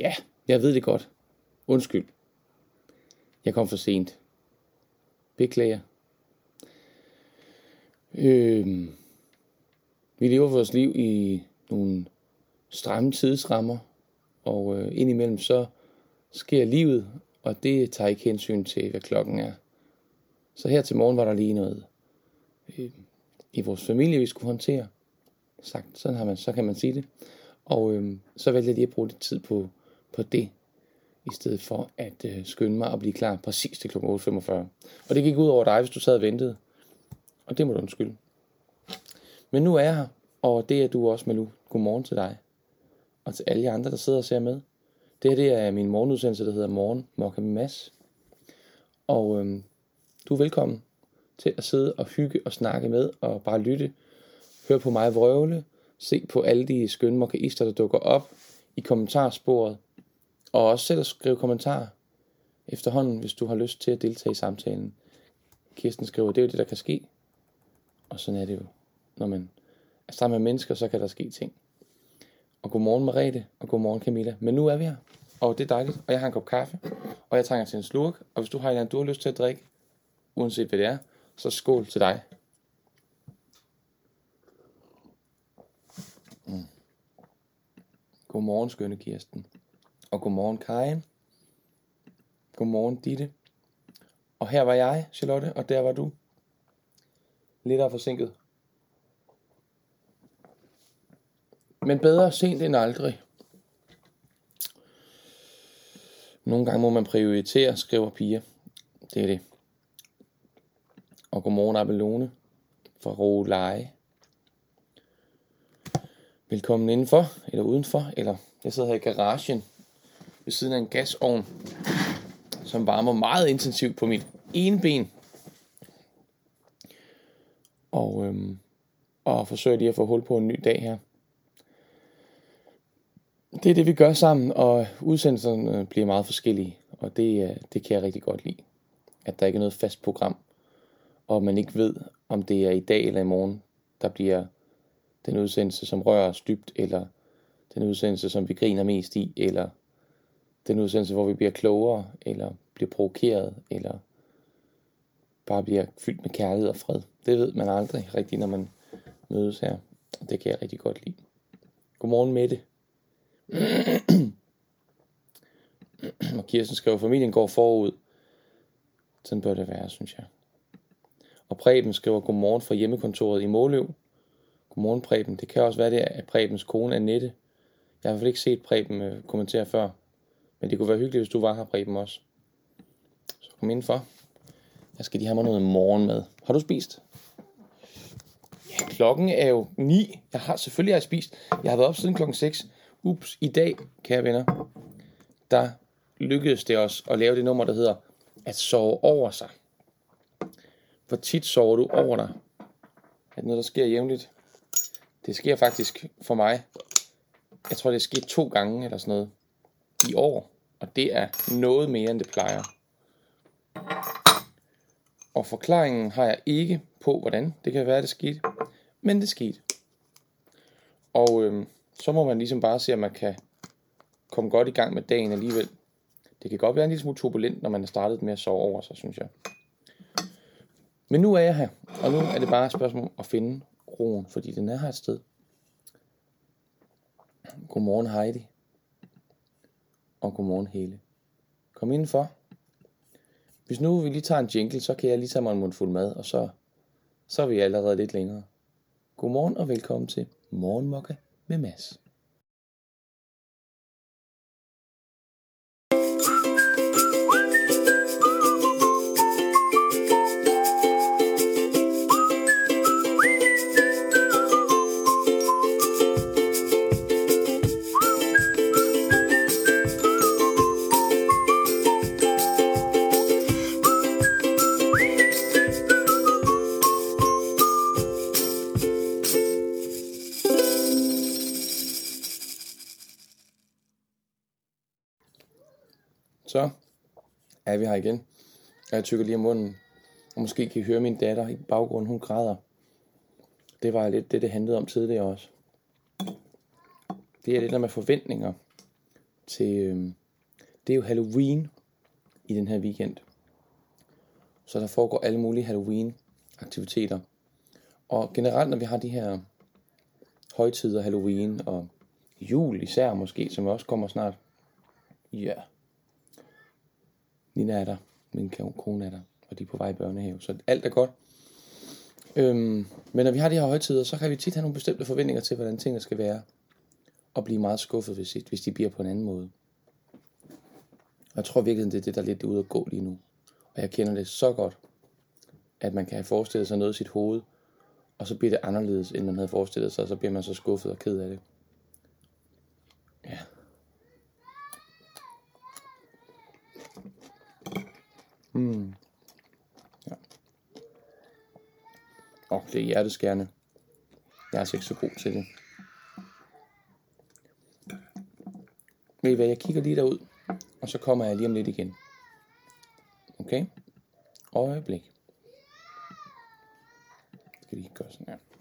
Ja, jeg ved det godt. Undskyld. Jeg kom for sent. Beklager. Øh, vi lever vores liv i nogle stramme tidsrammer, og øh, indimellem så sker livet, og det tager ikke hensyn til, hvad klokken er. Så her til morgen var der lige noget øh, i vores familie, vi skulle håndtere. Sagt, sådan har man, så kan man sige det. Og øh, så valgte jeg lige at bruge lidt tid på, på det, i stedet for at øh, skynde mig at blive klar præcis til kl. 8.45. Og det gik ud over dig, hvis du sad og ventede. Og det må du undskylde. Men nu er jeg her, og det er du også, Malu. Godmorgen til dig. Og til alle jer andre, der sidder og ser med. Det her det er min morgenudsendelse, der hedder Morgen Mokka med Mads. Og øhm, du er velkommen til at sidde og hygge og snakke med, og bare lytte. Hør på mig vrøvle. Se på alle de skønne mokkaister, der dukker op i kommentarsporet. Og også selv at skrive kommentarer efterhånden, hvis du har lyst til at deltage i samtalen. Kirsten skriver, det er jo det, der kan ske. Og sådan er det jo. Når man er sammen med mennesker, så kan der ske ting. Og godmorgen Marete, og godmorgen Camilla. Men nu er vi her, og det er dejligt. Og jeg har en kop kaffe, og jeg trænger til en slurk. Og hvis du har en du har lyst til at drikke, uanset hvad det er, så skål til dig. Mm. Godmorgen, skønne Kirsten. Og godmorgen, Karin. Godmorgen, Ditte. Og her var jeg, Charlotte, og der var du. Lidt af forsinket. Men bedre sent end aldrig. Nogle gange må man prioritere, skriver Pia. Det er det. Og godmorgen Abelone fra Roleje. Velkommen indenfor, eller udenfor, eller jeg sidder her i garagen ved siden af en gasovn, som varmer meget intensivt på mit ene ben. Og, øhm, og forsøger lige at få hul på en ny dag her. Det er det, vi gør sammen, og udsendelserne bliver meget forskellige, og det, øh, det kan jeg rigtig godt lide. At der ikke er noget fast program, og man ikke ved, om det er i dag eller i morgen, der bliver den udsendelse, som rører os dybt, eller den udsendelse, som vi griner mest i, eller den udsendelse, hvor vi bliver klogere, eller bliver provokeret, eller bare bliver fyldt med kærlighed og fred. Det ved man aldrig rigtigt, når man mødes her. Det kan jeg rigtig godt lide. Godmorgen Mette. og Kirsten skriver, familien går forud. Sådan bør det være, synes jeg. Og Preben skriver, godmorgen fra hjemmekontoret i Måløv. Godmorgen Preben. Det kan også være, det er Prebens kone Annette. Jeg har i hvert fald ikke set Preben øh, kommentere før. Men det kunne være hyggeligt, hvis du var her, Preben, også. Så kom indenfor. Jeg skal lige have mig noget morgenmad. Har du spist? Ja, klokken er jo 9. Jeg har selvfølgelig har spist. Jeg har været op siden klokken 6. Ups, i dag, kære venner, der lykkedes det os at lave det nummer, der hedder at sove over sig. Hvor tit sover du over dig? Er det noget, der sker jævnligt? Det sker faktisk for mig. Jeg tror, det er sket to gange eller sådan noget i år. Og det er noget mere, end det plejer. Og forklaringen har jeg ikke på, hvordan det kan være, det skete. Men det skete. Og øhm, så må man ligesom bare se, at man kan komme godt i gang med dagen alligevel. Det kan godt være en lille smule turbulent, når man er startet med at sove over sig, synes jeg. Men nu er jeg her, og nu er det bare et spørgsmål om at finde roen, fordi den er her et sted. Godmorgen Heidi. Og godmorgen Hele. Kom indenfor. Hvis nu vi lige tager en jingle, så kan jeg lige tage mig en mundfuld mad, og så, så er vi allerede lidt længere. Godmorgen og velkommen til Morgenmokka med Mads. Er vi her igen. Jeg tykker lige om munden. Og måske kan I høre min datter i baggrunden, hun græder. Det var lidt det, det handlede om tidligere også. Det er det der med forventninger. til, øh, det er jo Halloween i den her weekend. Så der foregår alle mulige Halloween aktiviteter. Og generelt, når vi har de her højtider, Halloween og jul især måske, som også kommer snart. Ja. Nina er der, min kone er der, og de er på vej i børnehave, så alt er godt. Øhm, men når vi har de her højtider, så kan vi tit have nogle bestemte forventninger til, hvordan tingene skal være, og blive meget skuffet, hvis, hvis de bliver på en anden måde. Og jeg tror virkelig, det er det, der er lidt ude at gå lige nu. Og jeg kender det så godt, at man kan have forestillet sig noget i sit hoved, og så bliver det anderledes, end man havde forestillet sig, og så bliver man så skuffet og ked af det. Ja. Mm. Ja. Åh, oh, det er hjerteskærende. Jeg er altså ikke så god til det. Ved I hvad, jeg kigger lige derud, og så kommer jeg lige om lidt igen. Okay? Øjeblik. Skal lige gøre sådan her.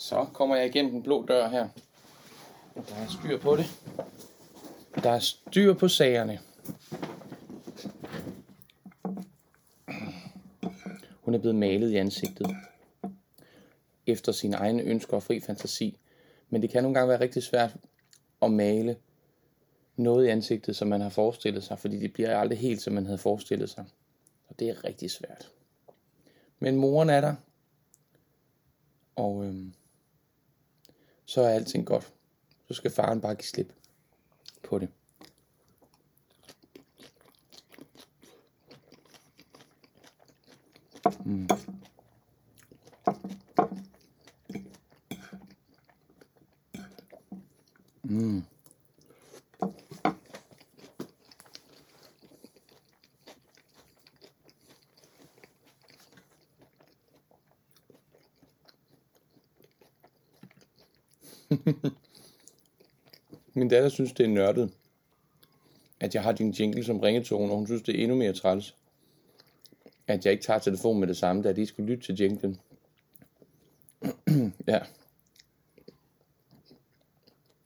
Så kommer jeg igennem den blå dør her. Der er styr på det. Der er styr på sagerne. Hun er blevet malet i ansigtet. Efter sine egne ønsker og fri fantasi. Men det kan nogle gange være rigtig svært at male noget i ansigtet, som man har forestillet sig, fordi det bliver aldrig helt, som man havde forestillet sig. Og det er rigtig svært. Men moren er der, og øhm, så er alting godt. Så skal faren bare give slip på det. Mm. Mm. Min datter synes, det er nørdet, at jeg har din jingle som ringetone, og hun synes, det er endnu mere træls, at jeg ikke tager telefonen med det samme, da de skulle lytte til jinglen. ja.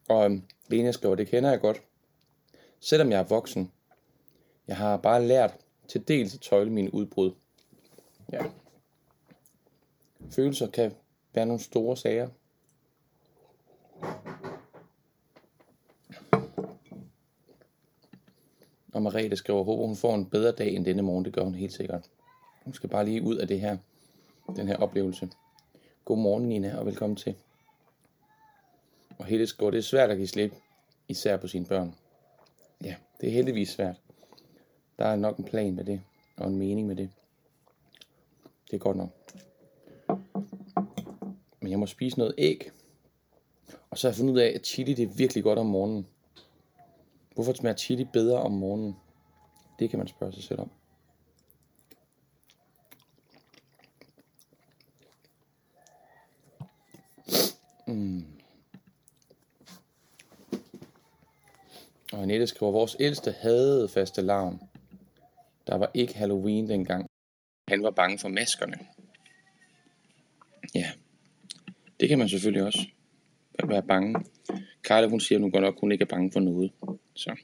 Og øhm, Lena skriver, det kender jeg godt. Selvom jeg er voksen, jeg har bare lært til dels at tøjle mine udbrud. Ja. Følelser kan være nogle store sager, Marete skriver, håber hun får en bedre dag end denne morgen. Det gør hun helt sikkert. Hun skal bare lige ud af det her, den her oplevelse. God morgen, Nina, og velkommen til. Og Helle skriver, det er svært at give slip, især på sine børn. Ja, det er heldigvis svært. Der er nok en plan med det, og en mening med det. Det er godt nok. Men jeg må spise noget æg. Og så har jeg fundet ud af, at chili det er virkelig godt om morgenen. Hvorfor smager chili bedre om morgenen? Det kan man spørge sig selv om. Mm. Og Annette skriver, vores ældste havde faste lavn. Der var ikke Halloween dengang. Han var bange for maskerne. Ja, det kan man selvfølgelig også være bange. Karla, hun siger nu godt nok, hun ikke er bange for noget. Så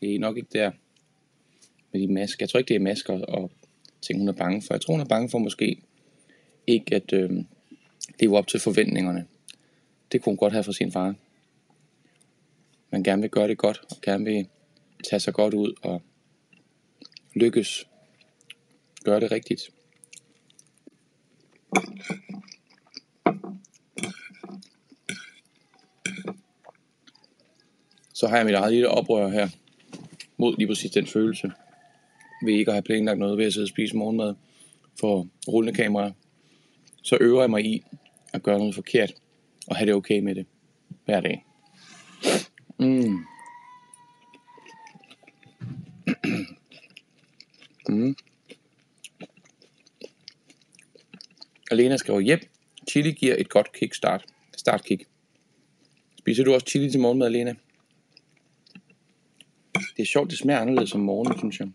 det er nok ikke der med de masker. Jeg tror ikke, det er masker og ting, hun er bange for. Jeg tror, hun er bange for måske ikke at øh, leve op til forventningerne. Det kunne hun godt have fra sin far. Man gerne vil gøre det godt, og gerne vil tage sig godt ud og lykkes. Gøre det rigtigt. Så har jeg mit eget lille oprør her mod lige præcis den følelse ved ikke at have planlagt noget ved at sidde og spise morgenmad for rullende kamera, så øver jeg mig i at gøre noget forkert og have det okay med det hver dag. Mm. mm. Alena skriver, hjem. Chili giver et godt kickstart. Startkick. Spiser du også chili til morgenmad, Alena? Det er sjovt, det smager anderledes om morgenen, synes jeg.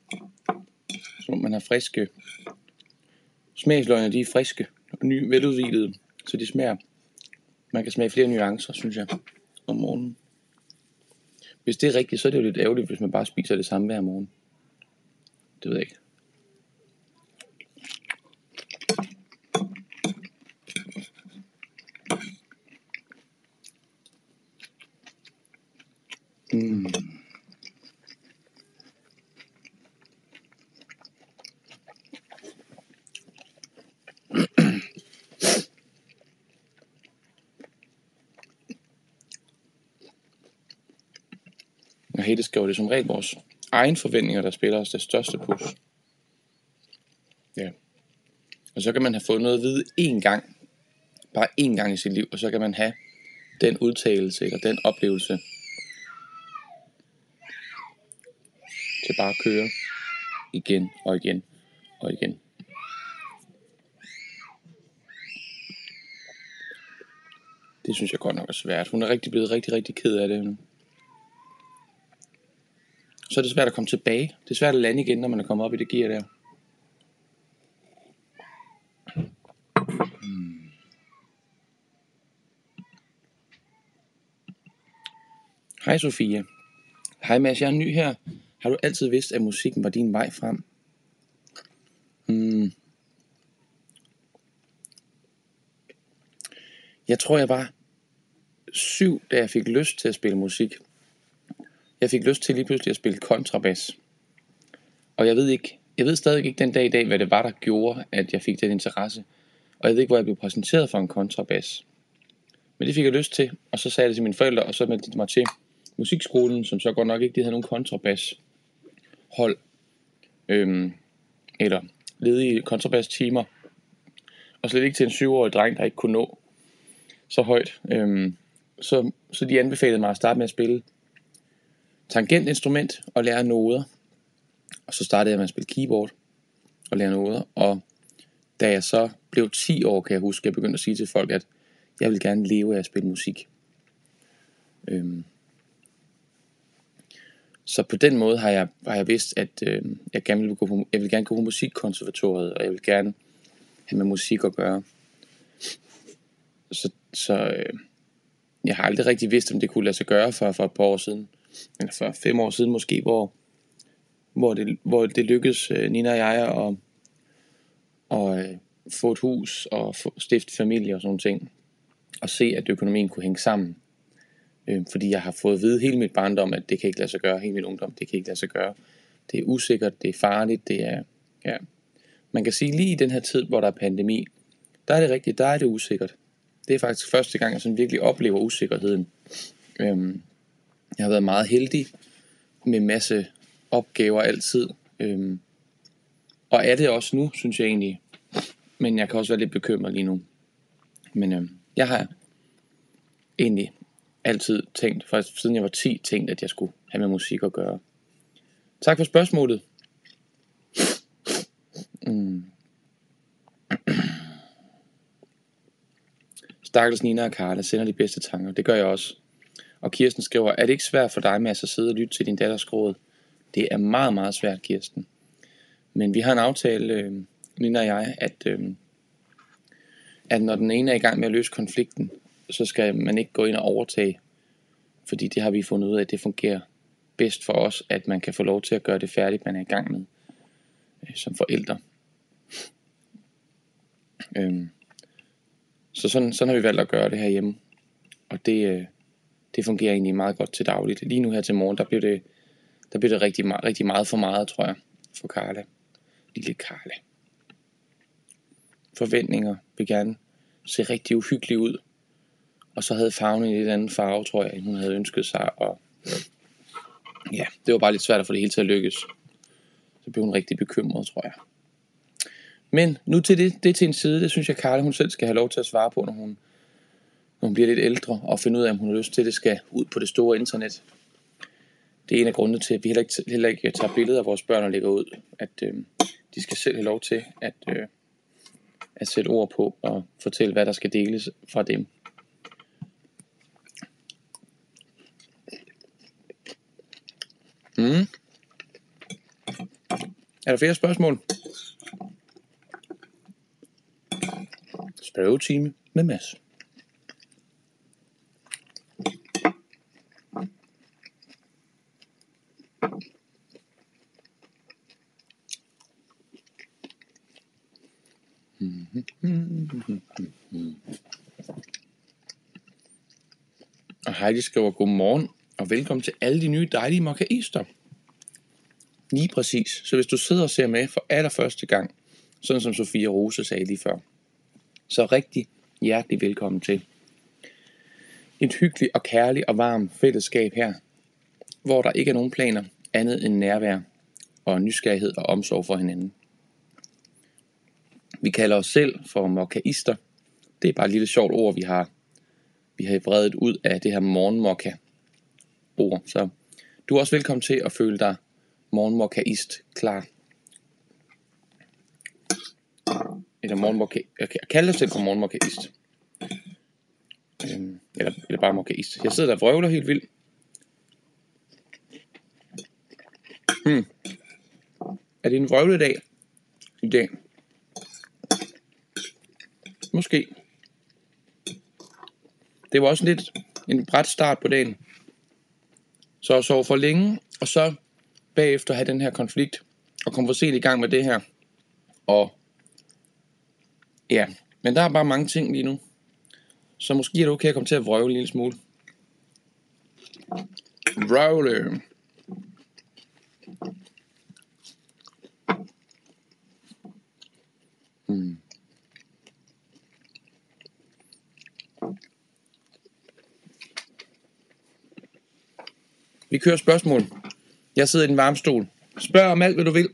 Så man har friske... Smagsløgene, de er friske og ny, veludvilede, så de smager... Man kan smage flere nuancer, synes jeg, om morgenen. Hvis det er rigtigt, så er det jo lidt ærgerligt, hvis man bare spiser det samme hver morgen. Det ved jeg ikke. Og Hette skriver det som regel vores egen forventninger, der spiller os det største pus. Ja. Og så kan man have fået noget at vide én gang, bare én gang i sit liv, og så kan man have den udtalelse eller den oplevelse til bare at køre igen og igen og igen. Det synes jeg godt nok er svært. Hun er rigtig blevet rigtig, rigtig ked af det nu så er det svært at komme tilbage. Det er svært at lande igen, når man er kommet op i det gear der. Hmm. Hej Sofie. Hej Mads, jeg er ny her. Har du altid vidst, at musikken var din vej frem? Hmm. Jeg tror, jeg var syv, da jeg fik lyst til at spille musik. Jeg fik lyst til lige pludselig at spille kontrabas. Og jeg ved ikke, jeg ved stadig ikke den dag i dag, hvad det var, der gjorde, at jeg fik den interesse. Og jeg ved ikke, hvor jeg blev præsenteret for en kontrabas. Men det fik jeg lyst til, og så sagde jeg det til mine forældre, og så meldte de mig til musikskolen, som så godt nok ikke de havde nogen kontrabas hold. Øhm, eller ledige kontrabas timer. Og slet ikke til en syvårig dreng, der ikke kunne nå så højt. Øhm, så, så de anbefalede mig at starte med at spille tangentinstrument og lære noder. Og så startede jeg med at spille keyboard og lære noder. Og da jeg så blev 10 år, kan jeg huske, jeg begyndte at sige til folk, at jeg vil gerne leve af at spille musik. Øhm. Så på den måde har jeg, har jeg vidst, at øh, jeg, gerne vil gå på, jeg vil gerne gå på musikkonservatoriet, og jeg vil gerne have med musik at gøre. Så, så øh, jeg har aldrig rigtig vidst, om det kunne lade sig gøre for, for et par år siden eller for fem år siden måske, hvor, hvor, det, hvor det lykkedes øh, Nina og jeg at, at at få et hus og få, stifte familie og sådan ting. Og se, at økonomien kunne hænge sammen. Øh, fordi jeg har fået at vide hele mit barndom, at det kan ikke lade sig gøre, hele min ungdom, det kan ikke lade sig gøre. Det er usikkert, det er farligt, det er, ja. Man kan sige lige i den her tid, hvor der er pandemi, der er det rigtigt, der er det usikkert. Det er faktisk første gang, jeg sådan virkelig oplever usikkerheden. Øhm, jeg har været meget heldig med masse opgaver altid. Øhm, og er det også nu, synes jeg egentlig. Men jeg kan også være lidt bekymret lige nu. Men øhm, jeg har egentlig altid tænkt, faktisk siden jeg var 10, tænkt, at jeg skulle have med musik at gøre. Tak for spørgsmålet. Mm. Stakkels Nina og Karla sender de bedste tanker. Det gør jeg også. Og Kirsten skriver, er det ikke svært for dig med at sidde og lytte til din datters råd? Det er meget, meget svært, Kirsten. Men vi har en aftale, øh, Nina og jeg, at, øh, at når den ene er i gang med at løse konflikten, så skal man ikke gå ind og overtage. Fordi det har vi fundet ud af, at det fungerer bedst for os, at man kan få lov til at gøre det færdigt, man er i gang med øh, som forældre. Øh, så sådan, sådan har vi valgt at gøre det her hjemme. Og det, øh, det fungerer egentlig meget godt til dagligt. Lige nu her til morgen, der blev det, der blev det rigtig, rigtig meget for meget, tror jeg, for Karla. Lille Karla. Forventninger vil gerne se rigtig uhyggelig ud. Og så havde farven en lidt anden farve, tror jeg, end hun havde ønsket sig. Og ja, det var bare lidt svært at få det hele til at lykkes. Så blev hun rigtig bekymret, tror jeg. Men nu til det, det til en side, det synes jeg, Karla hun selv skal have lov til at svare på, når hun, når hun bliver lidt ældre, og finde ud af, om hun har lyst til, at det skal ud på det store internet. Det er en af grundene til, at vi heller ikke, heller ikke tager billeder af vores børn og lægger ud. At øh, de skal selv have lov til at, øh, at sætte ord på og fortælle, hvad der skal deles fra dem. Mm. Er der flere spørgsmål? Spørgetime med Mads. Mm-hmm. Og Heidi skriver godmorgen og velkommen til alle de nye dejlige mokkaister. Lige præcis. Så hvis du sidder og ser med for allerførste gang, sådan som Sofia Rose sagde lige før, så rigtig hjertelig velkommen til. Et hyggeligt og kærligt og varmt fællesskab her, hvor der ikke er nogen planer andet end nærvær og nysgerrighed og omsorg for hinanden. Vi kalder os selv for mokkaister. Det er bare et lille sjovt ord, vi har, vi har vredet ud af det her morgenmokka ord. Så du er også velkommen til at føle dig morgenmokkaist klar. Eller morgenmokka, jeg kalde dig selv for morgenmokkaist. Øhm, eller, eller bare mokkaist. Jeg sidder der og vrøvler helt vildt. Hmm. Er det en vrøvledag i dag? Måske. Det var også lidt en bræt start på dagen. Så at sove for længe, og så bagefter have den her konflikt, og komme for sent i gang med det her. Og ja, men der er bare mange ting lige nu. Så måske er det okay at komme til at vrøve en lille smule. Vrøvle. Mm. Vi kører spørgsmål. Jeg sidder i den varme stol. Spørg om alt, hvad du vil.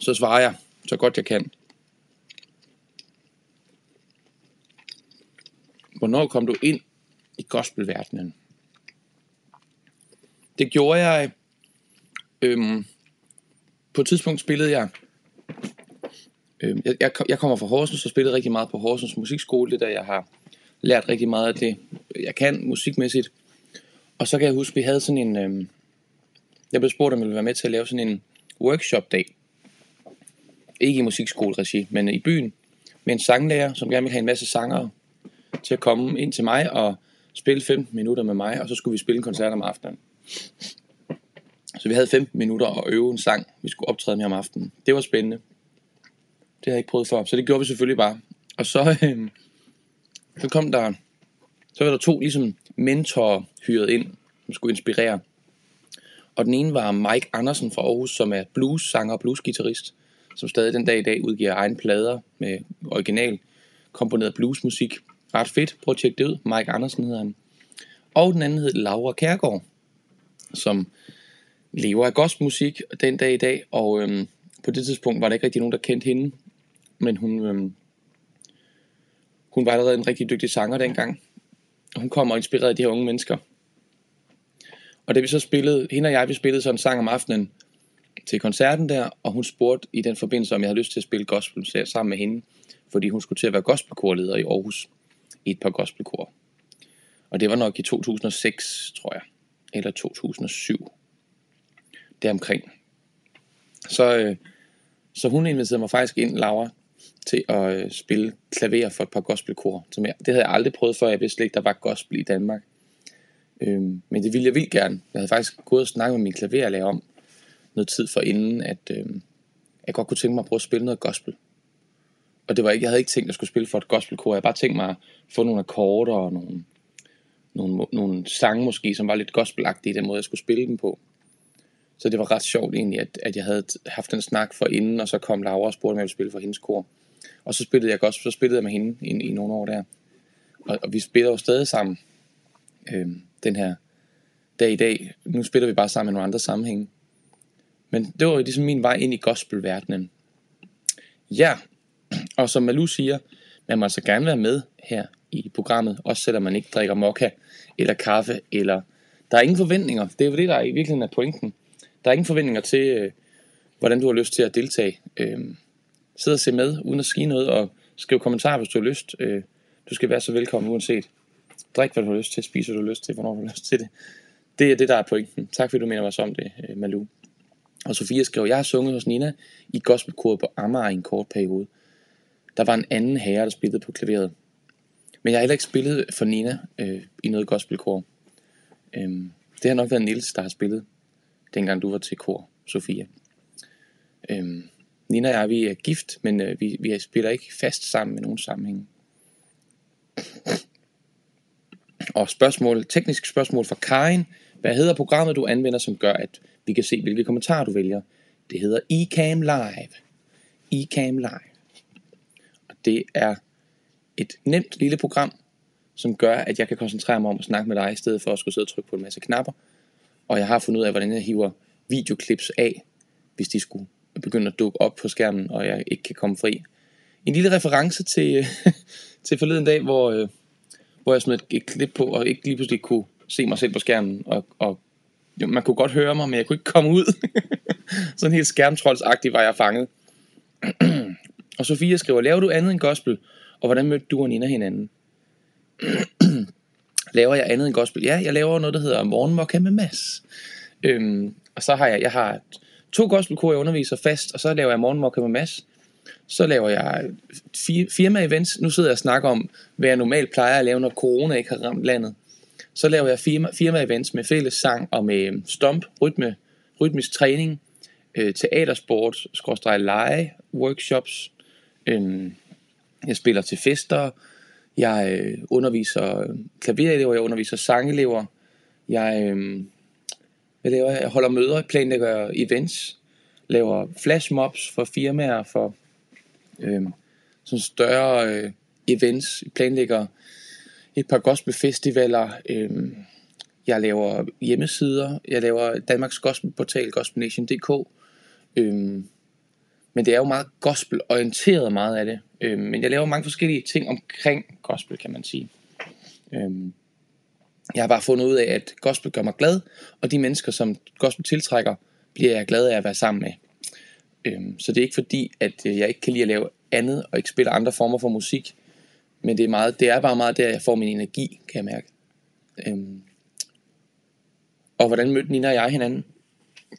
Så svarer jeg, så godt jeg kan. Hvornår kom du ind i gospelverdenen? Det gjorde jeg... Øhm, på et tidspunkt spillede jeg... Øh, jeg, jeg, jeg kommer fra Horsens og spillede rigtig meget på Horsens Musikskole. Det der, jeg har lært rigtig meget af det, jeg kan musikmæssigt. Og så kan jeg huske, vi havde sådan en... Øh, jeg blev spurgt, om jeg ville være med til at lave sådan en workshop-dag. Ikke i musikskoleregi, men i byen. Med en sanglærer, som gerne ville have en masse sangere til at komme ind til mig og spille 15 minutter med mig, og så skulle vi spille en koncert om aftenen. Så vi havde 15 minutter at øve en sang, vi skulle optræde med om aftenen. Det var spændende. Det har jeg ikke prøvet før, så det gjorde vi selvfølgelig bare. Og så, øh, så kom der, så var der to ligesom mentorer hyret ind, som skulle inspirere. Og den ene var Mike Andersen fra Aarhus, som er blues-sanger og blues som stadig den dag i dag udgiver egen plader med original komponeret bluesmusik. Ret fedt, prøv at tjekke det ud. Mike Andersen hedder han. Og den anden hed Laura Kærgaard, som lever af gospelmusik den dag i dag, og øhm, på det tidspunkt var der ikke rigtig nogen, der kendte hende, men hun, øh, hun var allerede en rigtig dygtig sanger dengang, og hun kom og inspirerede de her unge mennesker. Og det vi så spillede, hende og jeg, vi spillede sådan en sang om aftenen til koncerten der, og hun spurgte i den forbindelse, om jeg havde lyst til at spille gospel sammen med hende, fordi hun skulle til at være gospelkorleder i Aarhus i et par gospelkor. Og det var nok i 2006, tror jeg, eller 2007, deromkring. Så, øh, så hun inviterede mig faktisk ind, Laura, til at øh, spille klaver for et par gospelkor. Som jeg, det havde jeg aldrig prøvet før, jeg vidste ikke, der var gospel i Danmark. Øhm, men det ville jeg vildt gerne. Jeg havde faktisk gået og snakket med min klaverlærer om noget tid for inden, at øhm, jeg godt kunne tænke mig at prøve at spille noget gospel. og det var ikke, jeg havde ikke tænkt, at jeg skulle spille for et gospelkor. Jeg havde bare tænkt mig at få nogle akkorder og nogle, nogle, nogle sange måske, som var lidt gospelagtige i den måde, jeg skulle spille dem på. Så det var ret sjovt egentlig, at, at jeg havde haft en snak for inden, og så kom Laura og spurgte, om jeg ville spille for hendes kor. Og så spillede jeg også, så spillede jeg med hende i, i nogle år der. Og, og vi spiller jo stadig sammen øh, den her dag i dag. Nu spiller vi bare sammen i nogle andre sammenhænge. Men det var jo ligesom min vej ind i gospelverdenen. Ja, og som Malu siger, man må altså gerne være med her i programmet, også selvom man ikke drikker mokka eller kaffe, eller der er ingen forventninger. Det er jo det, der i virkeligheden er pointen. Der er ingen forventninger til, øh, hvordan du har lyst til at deltage. Øh, sidde og se med, uden at sige noget, og skriv kommentarer, hvis du har lyst. Øh, du skal være så velkommen uanset. Drik, hvad du har lyst til, spis, hvad du har lyst til, hvornår du har lyst til det. Det er det, der er pointen. Tak fordi du mener mig så om det, øh, Malu. Og Sofia skrev, jeg har sunget hos Nina i gospelkoret på Amager i en kort periode. Der var en anden herre, der spillede på klaveret. Men jeg har heller ikke spillet for Nina øh, i noget gospelkor. Øhm, det har nok været Nils, der har spillet, dengang du var til kor, Sofia. Øhm, Nina og jeg, vi er gift, men øh, vi, vi spiller ikke fast sammen i nogen sammenhæng. Og spørgsmål, teknisk spørgsmål fra Karin. Hvad hedder programmet, du anvender, som gør, at vi kan se, hvilke kommentarer du vælger? Det hedder eCam Live. eCam Live. Og det er et nemt lille program, som gør, at jeg kan koncentrere mig om at snakke med dig, i stedet for at skulle sidde og trykke på en masse knapper. Og jeg har fundet ud af, hvordan jeg hiver videoklips af, hvis de skulle begynde at dukke op på skærmen, og jeg ikke kan komme fri. En lille reference til, til forleden dag, hvor, øh, hvor jeg smed et, et klip på, og ikke lige pludselig kunne se mig selv på skærmen, og, og jo, man kunne godt høre mig, men jeg kunne ikke komme ud. Sådan helt skærmtroldsagtigt var jeg fanget. og Sofia skriver, laver du andet end gospel, og hvordan mødte du og Nina hinanden? laver jeg andet end gospel? Ja, jeg laver noget, der hedder Morgenmokka med Mads. Øhm, og så har jeg, jeg har to gospelkor, jeg underviser fast, og så laver jeg Morgenmokka med Mads. Så laver jeg firma-events. Nu sidder jeg og snakker om, hvad jeg normalt plejer at lave, når corona ikke har ramt landet. Så laver jeg firma, firma-events med fælles sang og med øhm, stomp, rytme, rytmisk træning, øh, teatersport, skråstrej lege, workshops. Øh, jeg spiller til fester. Jeg øh, underviser øh, klaverelever, jeg underviser sangelever. Jeg, øh, jeg, laver jeg? jeg holder møder, planlægger events, laver flashmobs for firmaer, for øh, sådan større øh, events, planlægger et par gospelfestivaler, øh, jeg laver hjemmesider, jeg laver Danmarks gospelportal, gospelnation.dk, øh, men det er jo meget gospelorienteret meget af det, øh, men jeg laver mange forskellige ting omkring gospel, kan man sige. Øh, jeg har bare fundet ud af, at gospel gør mig glad, og de mennesker, som gospel tiltrækker, bliver jeg glad af at være sammen med. Øhm, så det er ikke fordi, at øh, jeg ikke kan lide at lave andet, og ikke spille andre former for musik. Men det er, meget, det er bare meget der, jeg får min energi, kan jeg mærke. Øhm, og hvordan mødte Nina og jeg hinanden?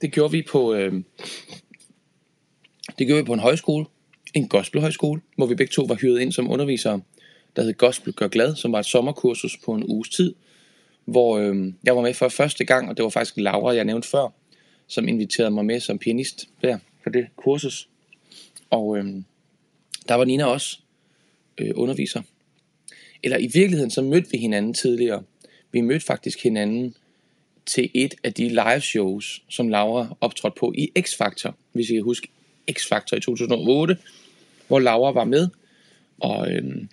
Det gjorde vi på, øhm, det gjorde vi på en højskole, en gospelhøjskole, hvor vi begge to var hyret ind som undervisere, der hed Gospel Gør Glad, som var et sommerkursus på en uges tid, hvor øh, jeg var med for første gang, og det var faktisk Laura, jeg nævnte før, som inviterede mig med som pianist der på det kursus. Og øh, der var Nina også øh, underviser. Eller i virkeligheden, så mødte vi hinanden tidligere. Vi mødte faktisk hinanden til et af de live shows, som Laura optrådte på i X-Factor, hvis I kan huske X-Factor i 2008, hvor Laura var med og, øh,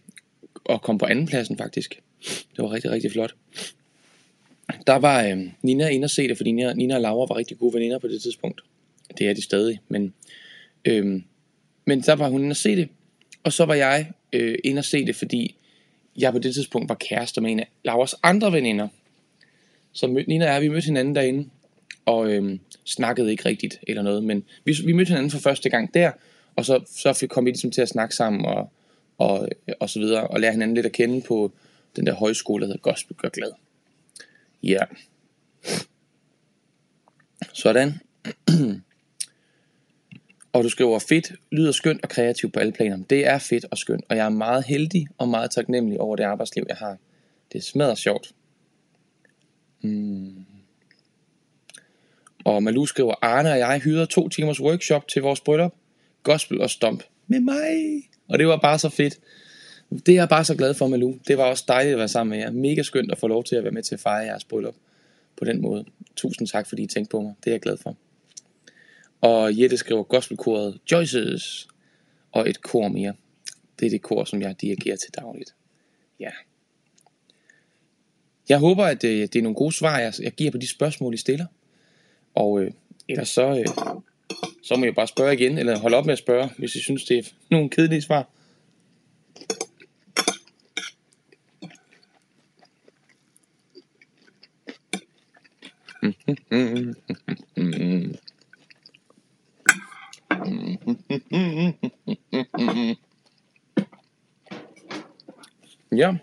og kom på andenpladsen faktisk. Det var rigtig, rigtig flot. Der var øh, Nina inde og se det, fordi Nina, Nina og Laura var rigtig gode veninder på det tidspunkt. Det er de stadig, men, øh, men der var hun inde og se det. Og så var jeg øh, inde og se det, fordi jeg på det tidspunkt var kærester med en af Lauras andre veninder. Så mød, Nina og jeg, vi mødte hinanden derinde, og øh, snakkede ikke rigtigt eller noget, men vi, vi mødte hinanden for første gang der, og så, så kom vi ligesom til at snakke sammen og, og, og så videre, og lære hinanden lidt at kende på den der højskole, der hedder Gospel Gør Glad. Ja. Sådan. og du skriver fedt, lyder skønt og kreativt på alle planer. Det er fedt og skønt, og jeg er meget heldig og meget taknemmelig over det arbejdsliv, jeg har. Det smadrer sjovt. Mm. Og Malu skriver, Arne og jeg hyrede to timers workshop til vores bryllup. Gospel og stomp. Med mig. Og det var bare så fedt. Det er jeg bare så glad for, Malou. Det var også dejligt at være sammen med jer. Mega skønt at få lov til at være med til at fejre jeres bryllup på den måde. Tusind tak, fordi I tænkte på mig. Det er jeg glad for. Og Jette skriver gospelkoret Joyces og et kor mere. Det er det kor, som jeg dirigerer til dagligt. Ja. Jeg håber, at øh, det er nogle gode svar, jeg giver på de spørgsmål, I stiller. Og øh, ellers så, øh, så må jeg bare spørge igen, eller holde op med at spørge, hvis I synes, det er nogle kedelige svar. Ja.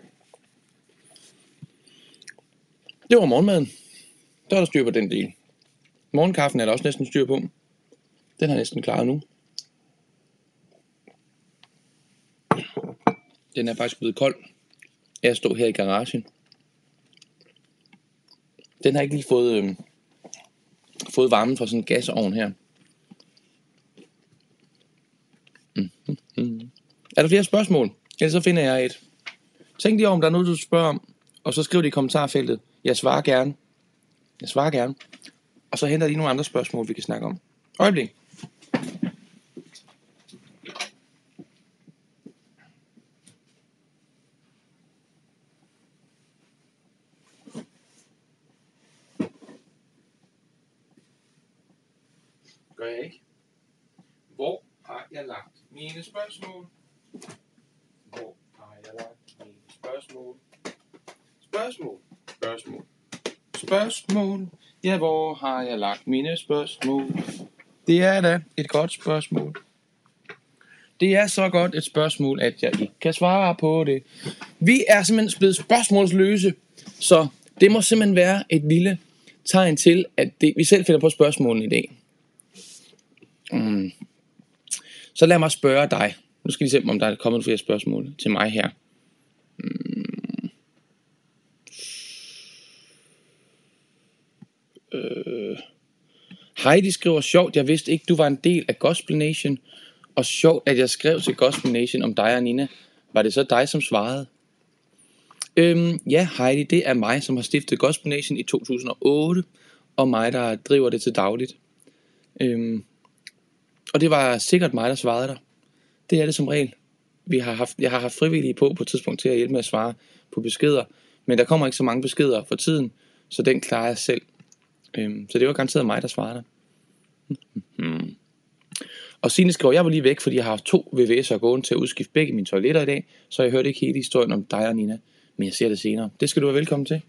Det var morgenmaden. Der er der styr på den del. Morgenkaffen er der også næsten styr på. Den har næsten klaret nu. Den er faktisk blevet kold. Jeg står her i garagen. Den har ikke lige fået, øh, fået varmen fra sådan en gasovn her. Mm, mm, mm. Er der flere spørgsmål? Ellers så finder jeg et. Tænk lige om der er noget, du spørger om, og så skriv det i kommentarfeltet. Jeg svarer gerne. Jeg svarer gerne. Og så henter jeg lige nogle andre spørgsmål, vi kan snakke om. Øjeblik. Gør jeg ikke? Hvor har jeg lagt mine spørgsmål? Hvor har jeg lagt mine spørgsmål? Spørgsmål, spørgsmål, spørgsmål. Ja, hvor har jeg lagt mine spørgsmål? Det er da et godt spørgsmål. Det er så godt et spørgsmål, at jeg ikke kan svare på det. Vi er simpelthen blevet spørgsmålsløse, så det må simpelthen være et lille tegn til, at det, vi selv finder på spørgsmålene i dag. Mm. Så lad mig spørge dig. Nu skal vi se, om der er kommet flere spørgsmål til mig her. Mm. Øh. Heidi skriver, sjovt, jeg vidste ikke, du var en del af Gospel Nation. Og sjovt, at jeg skrev til Gospel Nation om dig og Nina. Var det så dig, som svarede? Øhm, ja, Heidi, det er mig, som har stiftet Gospel Nation i 2008. Og mig, der driver det til dagligt. Øhm, og det var sikkert mig, der svarede dig. Det er det som regel. Vi har haft, jeg har haft frivillige på på et tidspunkt til at hjælpe med at svare på beskeder. Men der kommer ikke så mange beskeder for tiden, så den klarer jeg selv. Øhm, så det var garanteret mig, der svarede dig. Hmm. Og Signe skriver, jeg var lige væk, fordi jeg har haft to VVS'er gående til at udskifte begge mine toiletter i dag, så jeg hørte ikke hele historien om dig og Nina, men jeg ser det senere. Det skal du være velkommen til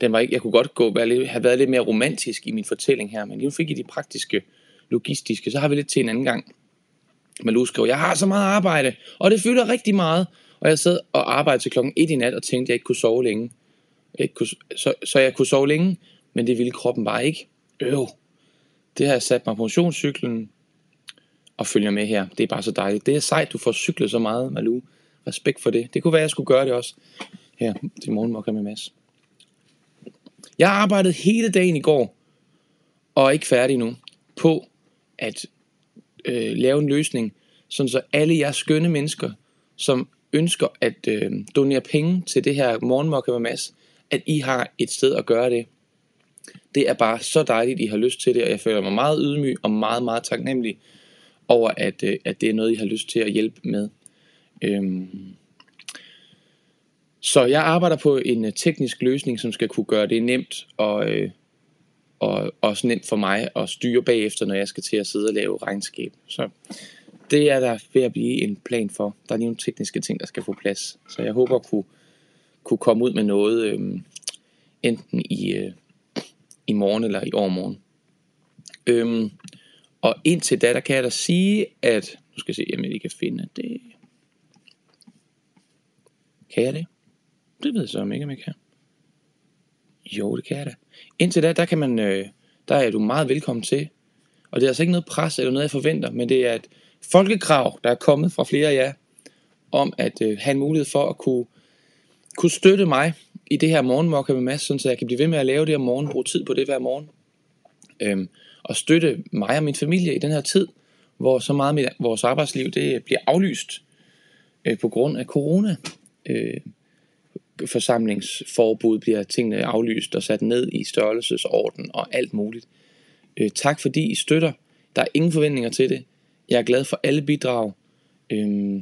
den var ikke, jeg kunne godt gå, have været lidt mere romantisk i min fortælling her, men nu fik I de praktiske, logistiske, så har vi lidt til en anden gang. Malou skrev, jeg har så meget arbejde, og det fylder rigtig meget, og jeg sad og arbejdede til klokken 1 i nat og tænkte, at jeg ikke kunne sove længe. Jeg ikke kunne, så, så jeg kunne sove længe, men det ville kroppen bare ikke. Øv. Det har jeg sat mig på motionscyklen og følger med her. Det er bare så dejligt. Det er sejt, du får cyklet så meget, Malou. Respekt for det. Det kunne være, at jeg skulle gøre det også. Her til morgenmokker med Mads. Jeg har arbejdet hele dagen i går, og er ikke færdig nu, på at øh, lave en løsning, sådan så alle jer skønne mennesker, som ønsker at øh, donere penge til det her morgenmokke med Mads, at I har et sted at gøre det. Det er bare så dejligt, I har lyst til det, og jeg føler mig meget ydmyg og meget, meget taknemmelig over, at, øh, at det er noget, I har lyst til at hjælpe med. Øhm, så jeg arbejder på en øh, teknisk løsning, som skal kunne gøre det nemt og, øh, og også nemt for mig at styre bagefter, når jeg skal til at sidde og lave regnskab. Så det er der ved at blive en plan for. Der er lige nogle tekniske ting, der skal få plads. Så jeg håber at kunne, kunne komme ud med noget øh, enten i, øh, i morgen eller i overmorgen. Øhm, og indtil da, der kan jeg da sige, at... Nu skal jeg se, om jeg lige kan finde det. Kan jeg det? Det ved jeg så om ikke, om jeg kan. Jo, det kan jeg da. Indtil da, der kan man, øh, der er du meget velkommen til. Og det er altså ikke noget pres eller noget, jeg forventer, men det er et folkekrav, der er kommet fra flere af jer, om at øh, have en mulighed for at kunne, kunne støtte mig i det her morgenmokke med Mads, så jeg kan blive ved med at lave det om morgenen, bruge tid på det hver morgen. Øhm, og støtte mig og min familie i den her tid, hvor så meget af vores arbejdsliv det bliver aflyst øh, på grund af corona. Øh, forsamlingsforbud bliver tingene aflyst og sat ned i størrelsesorden og alt muligt. Øh, tak fordi I støtter. Der er ingen forventninger til det. Jeg er glad for alle bidrag. Øh,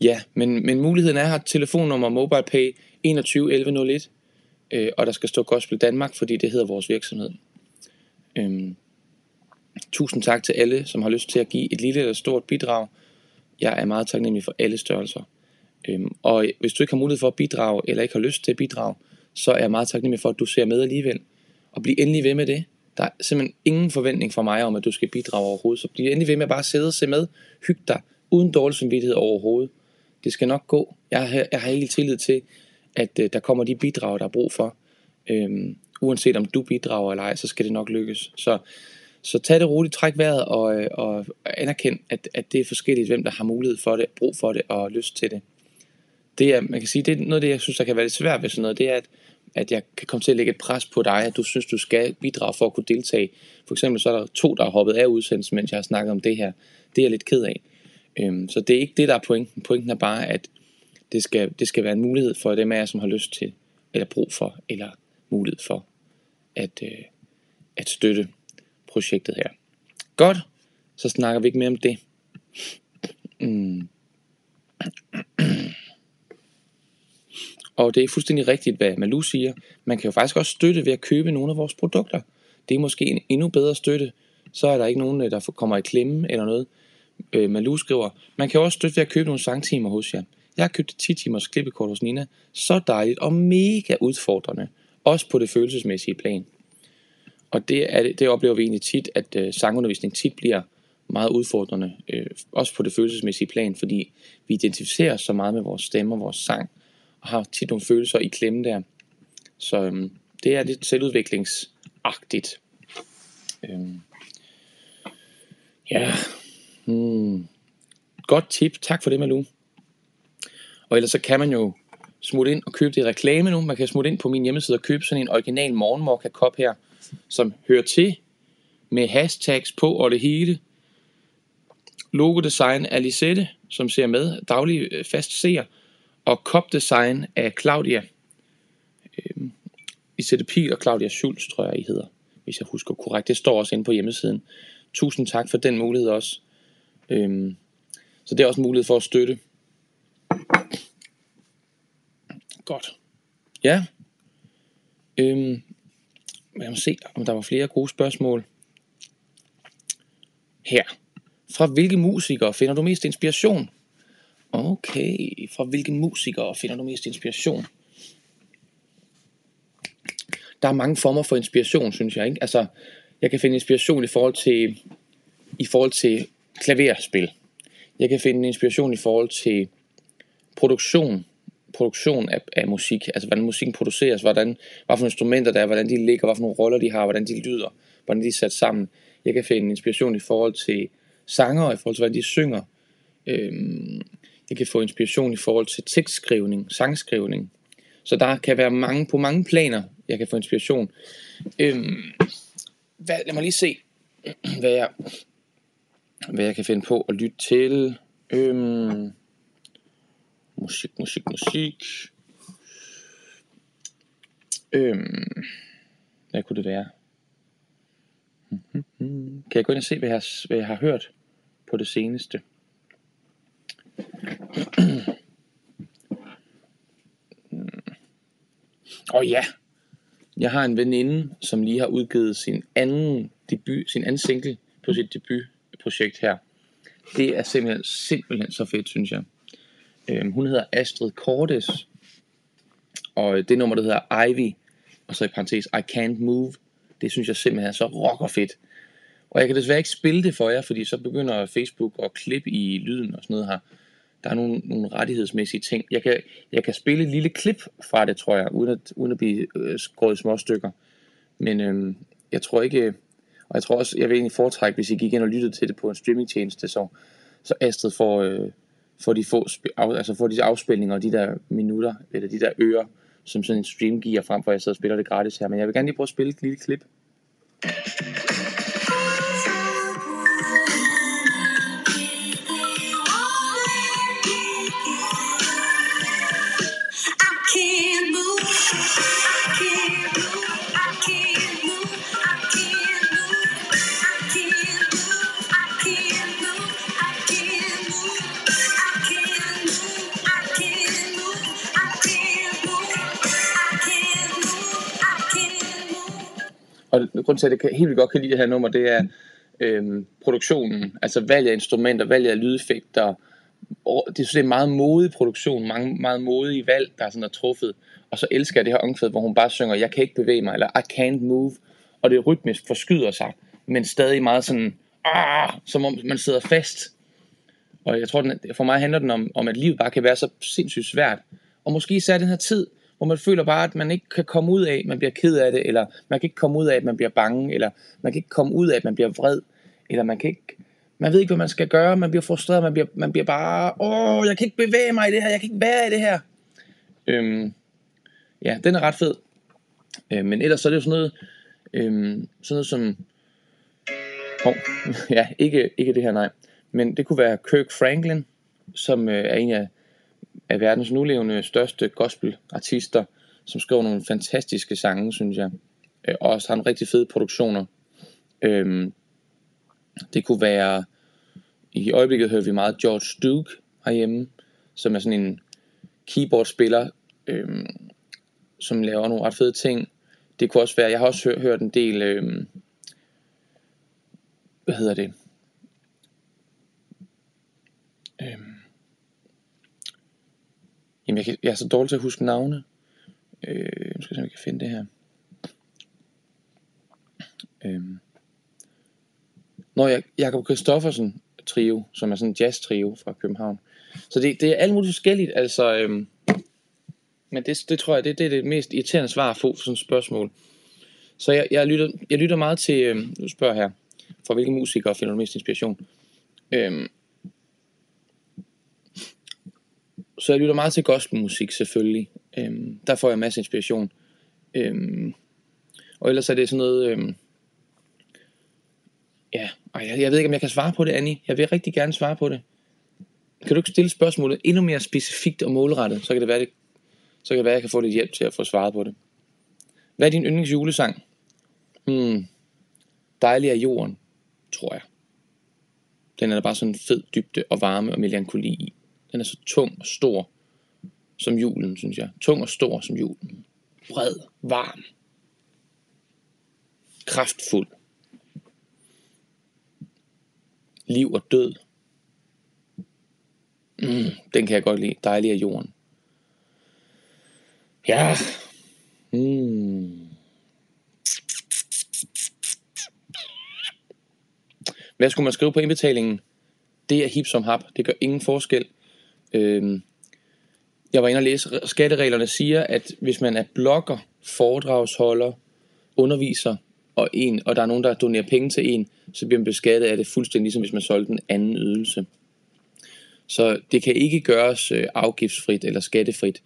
ja, men, men muligheden er her. Telefonnummer MobilePay 21 1101. Øh, og der skal stå Gospel Danmark, fordi det hedder vores virksomhed. Øh, tusind tak til alle, som har lyst til at give et lille eller stort bidrag. Jeg er meget taknemmelig for alle størrelser. Øhm, og hvis du ikke har mulighed for at bidrage, eller ikke har lyst til at bidrage, så er jeg meget taknemmelig for, at du ser med alligevel. Og bliv endelig ved med det. Der er simpelthen ingen forventning fra mig om, at du skal bidrage overhovedet. Så bliv endelig ved med at bare sidde og se med. Hyg dig, uden dårlig samvittighed overhovedet. Det skal nok gå. Jeg har, jeg har helt tillid til, at øh, der kommer de bidrag, der er brug for. Øhm, uanset om du bidrager eller ej, så skal det nok lykkes. Så, så tag det roligt, træk vejret og, øh, og anerkend, at, at det er forskelligt, hvem der har mulighed for det, brug for det og lyst til det det er, man kan sige, det er noget af det, jeg synes, der kan være lidt svært ved sådan noget, det er, at, at jeg kan komme til at lægge et pres på dig, at du synes, du skal bidrage for at kunne deltage. For eksempel så er der to, der har hoppet af udsendelsen, mens jeg har snakket om det her. Det er jeg lidt ked af. Øhm, så det er ikke det, der er pointen. Pointen er bare, at det skal, det skal være en mulighed for dem af jer, som har lyst til, eller brug for, eller mulighed for at, øh, at støtte projektet her. Godt, så snakker vi ikke mere om det. Mm. Og det er fuldstændig rigtigt, hvad Malu siger. Man kan jo faktisk også støtte ved at købe nogle af vores produkter. Det er måske en endnu bedre støtte. Så er der ikke nogen, øh, der kommer i klemme eller noget. Øh, Malu skriver, man kan også støtte ved at købe nogle sangtimer hos jer. Jeg har købt 10 timers klippekort hos Nina. Så dejligt og mega udfordrende. Også på det følelsesmæssige plan. Og det, er, det oplever vi egentlig tit, at øh, sangundervisning tit bliver meget udfordrende. Øh, også på det følelsesmæssige plan, fordi vi identificerer så meget med vores stemme og vores sang har tit nogle følelser i klemme der. Så øhm, det er lidt selvudviklingsagtigt. Øhm, ja, hmm. godt tip. Tak for det, Malu. Og ellers så kan man jo smutte ind og købe det reklame nu. Man kan smutte ind på min hjemmeside og købe sådan en original morgenmokka kop her, som hører til med hashtags på og det hele. Logo design af Lisette, som ser med, daglig øh, fast seer og kopdesign af Claudia øh, Isette Pil og Claudia Schulz, tror jeg, I hedder, hvis jeg husker korrekt. Det står også inde på hjemmesiden. Tusind tak for den mulighed også. Øh, så det er også en mulighed for at støtte. Godt. Ja. Øh, jeg må se, om der var flere gode spørgsmål. Her. Fra hvilke musikere finder du mest inspiration? Okay, fra hvilke musikere finder du mest inspiration? Der er mange former for inspiration, synes jeg. Ikke? Altså, jeg kan finde inspiration i forhold til, i forhold til klaverspil. Jeg kan finde inspiration i forhold til produktion, produktion af, af musik, altså hvordan musikken produceres, hvordan, hvad for instrumenter der er, hvordan de ligger, hvad for nogle roller de har, hvordan de lyder, hvordan de er sat sammen. Jeg kan finde inspiration i forhold til sanger, i forhold til hvordan de synger. Øhm, jeg kan få inspiration i forhold til tekstskrivning, sangskrivning. Så der kan være mange på mange planer, jeg kan få inspiration. Øhm, hvad, lad mig lige se, hvad jeg, hvad jeg kan finde på at lytte til. Øhm, musik, musik, musik. Øhm, hvad kunne det være? Mm-hmm. Kan jeg gå ind og se, hvad jeg, hvad jeg har hørt på det seneste? Og ja, jeg har en veninde, som lige har udgivet sin anden debut, sin anden single på sit debutprojekt her. Det er simpelthen, simpelthen så fedt, synes jeg. Øhm, hun hedder Astrid Cordes, og øh, det nummer, der hedder Ivy, og så i parentes, I Can't Move, det synes jeg simpelthen er så rocker fedt. Og jeg kan desværre ikke spille det for jer, fordi så begynder Facebook at klippe i lyden og sådan noget her der er nogle, nogle rettighedsmæssige ting. Jeg kan, jeg kan spille et lille klip fra det, tror jeg, uden at, uden at blive øh, skåret i små stykker. Men øh, jeg tror ikke, og jeg tror også, jeg vil egentlig foretrække, hvis I gik ind og lyttede til det på en streamingtjeneste, så, så Astrid får, øh, får, de få, altså får de afspilninger og de der minutter, eller de der ører, som sådan en stream giver frem for, at jeg sidder og spiller det gratis her. Men jeg vil gerne lige prøve at spille et lille klip. Grund til, at jeg kan, helt vildt godt kan lide det her nummer, det er øhm, produktionen, altså valget af instrumenter, valget af lydeffekter, det synes, det er en meget modig produktion, mange, meget modige valg, der er sådan er truffet. Og så elsker jeg det her omkvæd, hvor hun bare synger, jeg kan ikke bevæge mig, eller I can't move. Og det rytmisk forskyder sig, men stadig meget sådan, ah, som om man sidder fast. Og jeg tror, den, for mig handler den om, om, at livet bare kan være så sindssygt svært. Og måske især den her tid, hvor man føler bare, at man ikke kan komme ud af, at man bliver ked af det, eller man kan ikke komme ud af, at man bliver bange, eller man kan ikke komme ud af, at man bliver vred, eller man kan ikke, man ved ikke, hvad man skal gøre, man bliver frustreret, man bliver, man bliver bare, åh, jeg kan ikke bevæge mig i det her, jeg kan ikke være i det her. Øhm, ja, den er ret fed. Øhm, men ellers så er det jo sådan noget, øhm, sådan noget som, oh, ja, ikke, ikke det her, nej. Men det kunne være Kirk Franklin, som øh, er en af, af verdens nulevende største gospelartister, som skriver nogle fantastiske sange, synes jeg. Øh, og også har nogle rigtig fede produktioner. Øhm, det kunne være, i øjeblikket hører vi meget George Duke herhjemme, som er sådan en keyboardspiller, øhm, som laver nogle ret fede ting. Det kunne også være, jeg har også hørt, hørt en del, øhm, hvad hedder det, øhm, jamen jeg, kan, jeg er så dårlig til at huske navne. Øh, nu skal jeg se, om jeg kan finde det her. Øh. Når jeg, Jakob Kristoffersen trio, som er sådan en jazz trio fra København. Så det, det er alt muligt forskelligt, altså, Øh, men det, det tror jeg, det, det er det mest irriterende svar at få for sådan et spørgsmål. Så jeg, jeg, lytter, jeg lytter meget til, øh, du spørger her, for hvilke musikere finder du mest inspiration? Øhm, så jeg lytter meget til gospelmusik selvfølgelig. Øhm, der får jeg masser af inspiration. Øhm, og ellers er det sådan noget... Øhm, ja, og jeg, jeg ved ikke, om jeg kan svare på det, Annie. Jeg vil rigtig gerne svare på det. Kan du ikke stille spørgsmålet endnu mere specifikt og målrettet, så kan det være, det, så kan det være, jeg kan få lidt hjælp til at få svaret på det. Hvad er din yndlingsjulesang? Hmm, dejlig er jorden, tror jeg. Den er der bare sådan fed dybde og varme og melankoli i. Den er så tung og stor som julen, synes jeg. Tung og stor som julen. Bred, varm. Kraftfuld. Liv og død. Mm, den kan jeg godt lide. Dejlig af jorden. Ja. Mm. Hvad skulle man skrive på indbetalingen? Det er hip som hap. Det gør ingen forskel. Øhm, jeg var inde og læse, skattereglerne siger, at hvis man er blogger, foredragsholder, underviser, og, en, og der er nogen, der donerer penge til en, så bliver man beskattet af det fuldstændig ligesom hvis man solgte en anden ydelse. Så det kan ikke gøres øh, afgiftsfrit eller skattefrit.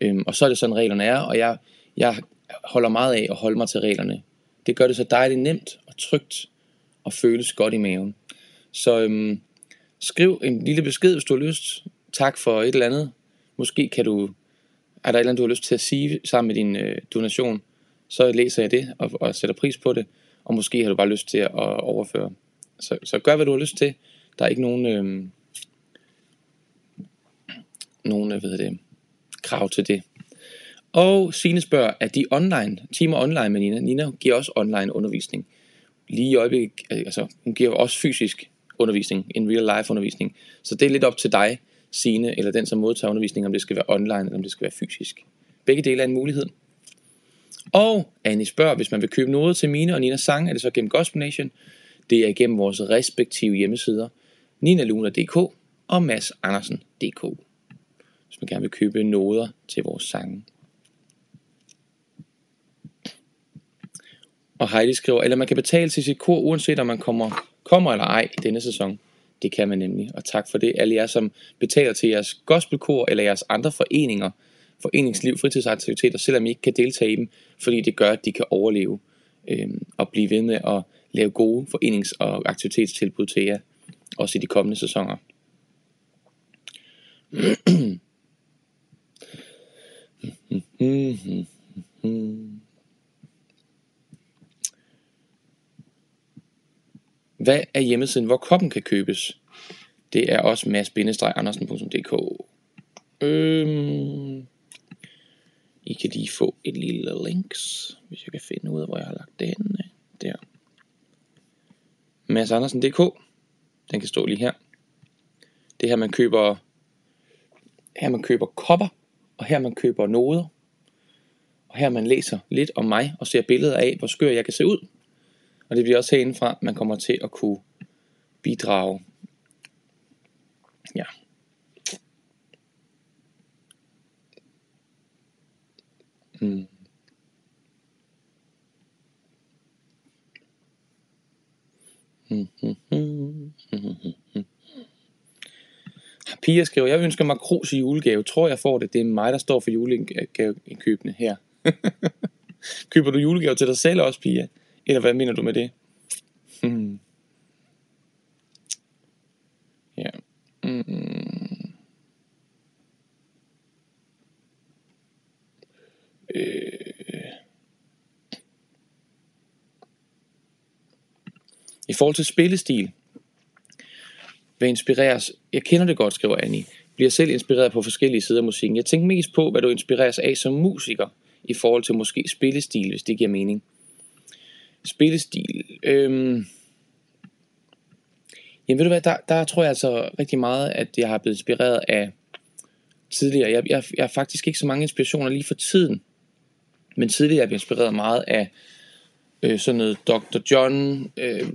Øhm, og så er det sådan reglerne er, og jeg, jeg holder meget af at holde mig til reglerne. Det gør det så dejligt nemt og trygt og føles godt i maven. Så øhm, skriv en lille besked, hvis du har lyst tak for et eller andet. Måske kan du, er der et eller andet, du har lyst til at sige sammen med din øh, donation, så læser jeg det og, og sætter pris på det. Og måske har du bare lyst til at overføre. Så, så gør, hvad du har lyst til. Der er ikke nogen, øh, nogen øh, jeg ved det, krav til det. Og Signe spørger, at de online, timer online med Nina. Nina giver også online undervisning. Lige i øjeblikket, øh, altså hun giver også fysisk undervisning, en real life undervisning. Så det er lidt op til dig, sine eller den, som modtager undervisning, om det skal være online eller om det skal være fysisk. Begge dele er en mulighed. Og Annie spørger, hvis man vil købe noget til mine og Nina sang, er det så gennem Gospel Nation? Det er gennem vores respektive hjemmesider, ninaluna.dk og massandersen.dk, hvis man gerne vil købe noder til vores sange. Og Heidi skriver, eller man kan betale til sit kor, uanset om man kommer, kommer eller ej i denne sæson. Det kan man nemlig, og tak for det. Alle jer, som betaler til jeres gospelkor eller jeres andre foreninger, foreningsliv, fritidsaktiviteter, selvom I ikke kan deltage i dem, fordi det gør, at de kan overleve øh, og blive ved med at lave gode forenings- og aktivitetstilbud til jer, også i de kommende sæsoner. Mm-hmm. Hvad er hjemmesiden, hvor koppen kan købes? Det er også mads-andersen.dk øhm, I kan lige få et lille links, hvis jeg kan finde ud af, hvor jeg har lagt det henne. Øh, der. Andersen.dk. Den kan stå lige her. Det her, man køber, her man køber kopper, og her man køber noder. Og her man læser lidt om mig og ser billeder af, hvor skør jeg kan se ud. Og det bliver også herindefra, man kommer til at kunne bidrage. Ja. Mm. Mm-hmm. Pia skriver, jeg ønsker mig krus i julegave. Tror jeg får det. Det er mig, der står for julegaveindkøbene her. Køber du julegave til dig selv også, Pia? Eller hvad mener du med det? Hmm. Ja. Mm. Øh. I forhold til spillestil, hvad inspireres, jeg kender det godt, skriver Annie, bliver selv inspireret på forskellige sider af musikken. Jeg tænker mest på, hvad du inspireres af som musiker, i forhold til måske spillestil, hvis det giver mening. Spillestil, øhm, Jamen ved du hvad, der, der tror jeg altså rigtig meget, at jeg har blevet inspireret af tidligere. Jeg, jeg, jeg har faktisk ikke så mange inspirationer lige for tiden. Men tidligere er jeg inspireret meget af øh, sådan noget Dr. John, øh,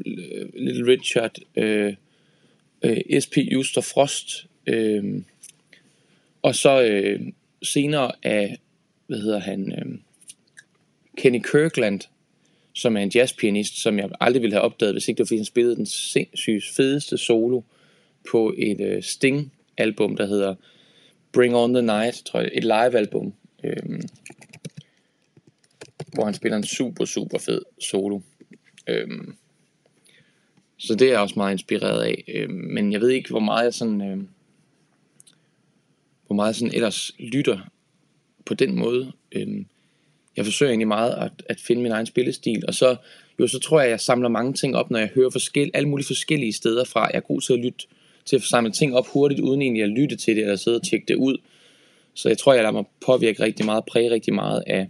Little Richard, øh, øh, SP Juster Frost, øh, og så øh, senere af, hvad hedder han, øh, Kenny Kirkland, som er en jazzpianist, som jeg aldrig ville have opdaget, hvis ikke det var fordi han spillede den sindssygt fedeste solo på et øh, Sting-album, der hedder Bring On The Night, tror jeg, et live-album, øh, hvor han spiller en super, super fed solo. Øh, så det er jeg også meget inspireret af. Øh, men jeg ved ikke, hvor meget jeg sådan... Øh, hvor meget jeg sådan ellers lytter på den måde. Øh, jeg forsøger egentlig meget at, at finde min egen spillestil, og så, jo, så tror jeg, at jeg samler mange ting op, når jeg hører forskel, alle mulige forskellige steder fra. Jeg er god til at lytte, til at samle ting op hurtigt, uden egentlig at lytte til det, eller sidde og tjekke det ud. Så jeg tror, jeg lader mig påvirke rigtig meget, præge rigtig meget af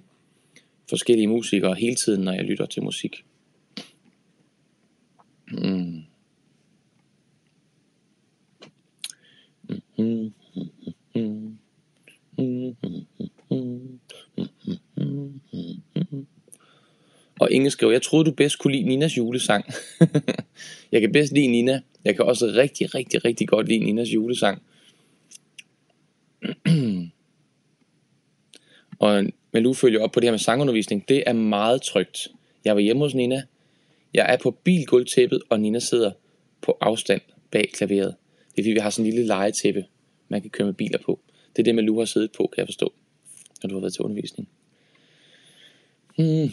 forskellige musikere hele tiden, når jeg lytter til musik. Mm. Mm-hmm. Mm-hmm. Og Inge skrev, jeg troede du bedst kunne lide Ninas julesang. jeg kan bedst lide Nina. Jeg kan også rigtig, rigtig, rigtig godt lide Ninas julesang. og Malou følger op på det her med sangundervisning. Det er meget trygt. Jeg var hjemme hos Nina. Jeg er på bilgulvtæppet, og Nina sidder på afstand bag klaveret. Det er fordi, vi har sådan en lille legetæppe, man kan køre med biler på. Det er det, Malou har siddet på, kan jeg forstå, når du har været til undervisning. Anja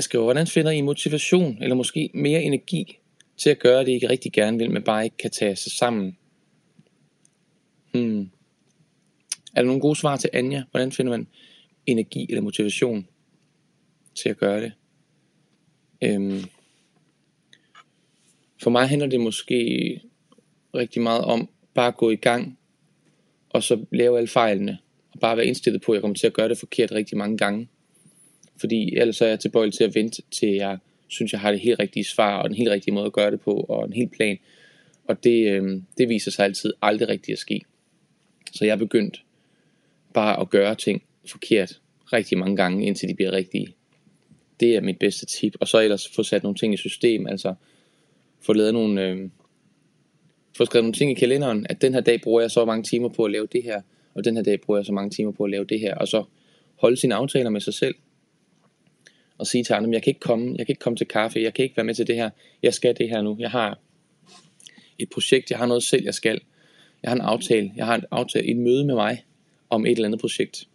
skriver, hvordan finder I motivation, eller måske mere energi, til at gøre det, I rigtig gerne vil, men bare ikke kan tage sig sammen? Hmm. Er der nogle gode svar til Anja? Hvordan finder man energi eller motivation til at gøre det. Øhm, for mig handler det måske rigtig meget om bare at gå i gang, og så lave alle fejlene, og bare være indstillet på, at jeg kommer til at gøre det forkert rigtig mange gange. Fordi ellers er jeg tilbøjelig til at vente, til jeg synes, jeg har det helt rigtige svar, og den helt rigtige måde at gøre det på, og en helt plan. Og det, øhm, det viser sig altid aldrig rigtigt at ske. Så jeg er begyndt bare at gøre ting forkert rigtig mange gange, indtil de bliver rigtige. Det er mit bedste tip. Og så ellers få sat nogle ting i system, altså få lavet nogle, øh, få skrevet nogle ting i kalenderen, at den her dag bruger jeg så mange timer på at lave det her, og den her dag bruger jeg så mange timer på at lave det her, og så holde sine aftaler med sig selv, og sige til andre, jeg kan ikke komme, jeg kan ikke komme til kaffe, jeg kan ikke være med til det her, jeg skal det her nu, jeg har et projekt, jeg har noget selv, jeg skal, jeg har en aftale, jeg har en aftale, et møde med mig om et eller andet projekt.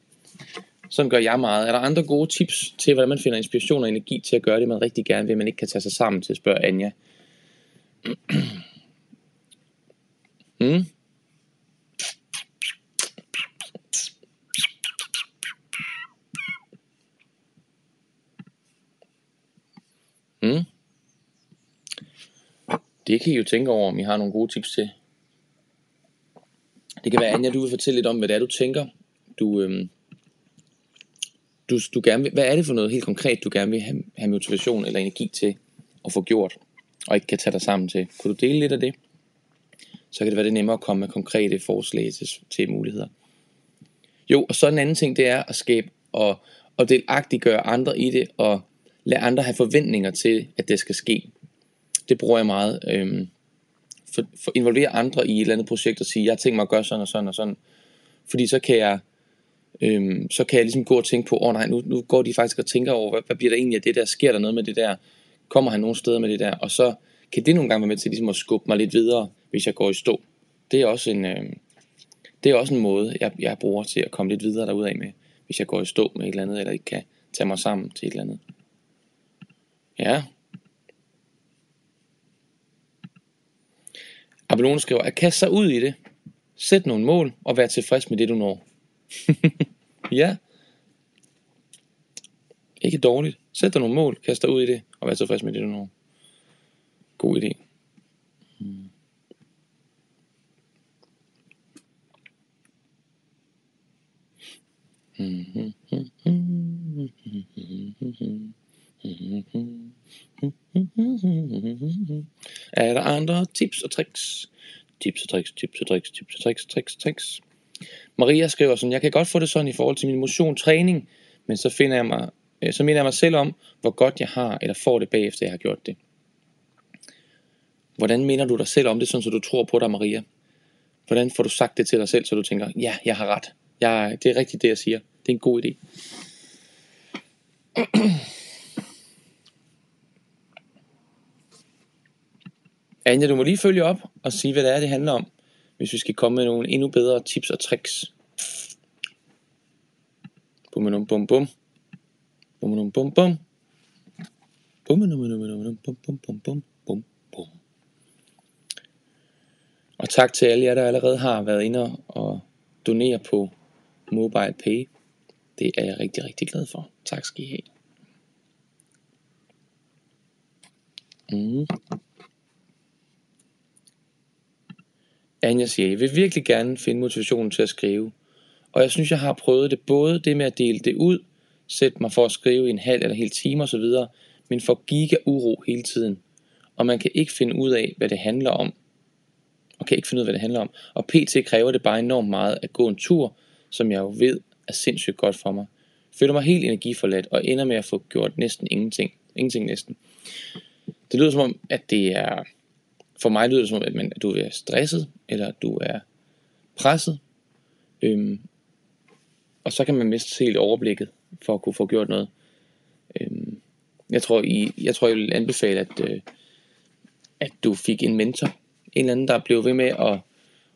Sådan gør jeg meget. Er der andre gode tips til, hvordan man finder inspiration og energi til at gøre det, man rigtig gerne vil, man ikke kan tage sig sammen til, spørger Anja. mm? Mm? Det kan I jo tænke over, om I har nogle gode tips til. Det kan være, Anja, du vil fortælle lidt om, hvad det er, du tænker. Du, øhm, du, du gerne vil, hvad er det for noget helt konkret, du gerne vil have, have motivation eller energi til at få gjort, og ikke kan tage dig sammen til? Kunne du dele lidt af det? Så kan det være det nemmere at komme med konkrete forslag til, til muligheder. Jo, og så en anden ting, det er at skabe og, og delagtiggøre andre i det, og lade andre have forventninger til, at det skal ske. Det bruger jeg meget. Øhm, for, for involvere andre i et eller andet projekt og sige, jeg tænker mig at gøre sådan og sådan og sådan. Fordi så kan jeg, øhm, så kan jeg ligesom gå og tænke på, åh oh, nej, nu, nu går de faktisk og tænker over, hvad, hvad bliver der egentlig af det der, sker der noget med det der, kommer han nogen steder med det der, og så kan det nogle gange være med til ligesom at skubbe mig lidt videre, hvis jeg går i stå. Det er også en, øh, det er også en måde, jeg, jeg bruger til at komme lidt videre derudad med, hvis jeg går i stå med et eller andet, eller ikke kan tage mig sammen til et eller andet. Ja. Abelone skriver, at kaste sig ud i det. Sæt nogle mål og vær tilfreds med det, du når ja. Ikke dårligt. Sæt dig nogle mål, kast dig ud i det og vær tilfreds med det, du når. God idé. Hmm. Er der andre tips og tricks? Tips og tricks, tips og tricks, tips og tricks, tricks, tricks. Maria skriver sådan, jeg kan godt få det sådan i forhold til min motion træning, men så finder jeg mig, øh, så minder jeg mig selv om, hvor godt jeg har, eller får det bagefter, jeg har gjort det. Hvordan minder du dig selv om det, sådan så du tror på dig, Maria? Hvordan får du sagt det til dig selv, så du tænker, ja, jeg har ret. Jeg, det er rigtigt, det jeg siger. Det er en god idé. Anja, du må lige følge op og sige, hvad det er, det handler om, hvis vi skal komme med nogle endnu bedre tips og tricks. Bum bum bum bum. Bum bum bum bum. Bum bum bum bum bum bum bum bum bum. Og tak til alle jer, der allerede har været inde og donere på Mobile Pay. Det er jeg rigtig, rigtig glad for. Tak skal I have. Mm. Anja siger, jeg vil virkelig gerne finde motivationen til at skrive. Og jeg synes, jeg har prøvet det både det med at dele det ud, sætte mig for at skrive i en halv eller hel time osv., men for giga uro hele tiden. Og man kan ikke finde ud af, hvad det handler om. Og kan ikke finde ud af, hvad det handler om. Og pt. kræver det bare enormt meget at gå en tur, som jeg jo ved er sindssygt godt for mig. Føler mig helt energiforladt og ender med at få gjort næsten ingenting. Ingenting næsten. Det lyder som om, at det er... For mig lyder det som om, at, man, at du er stresset, eller du er presset. Øhm, og så kan man miste helt overblikket for at kunne få gjort noget. Øhm, jeg, tror, I, jeg tror, jeg vil anbefale, at, øh, at du fik en mentor. En eller anden, der blev ved med at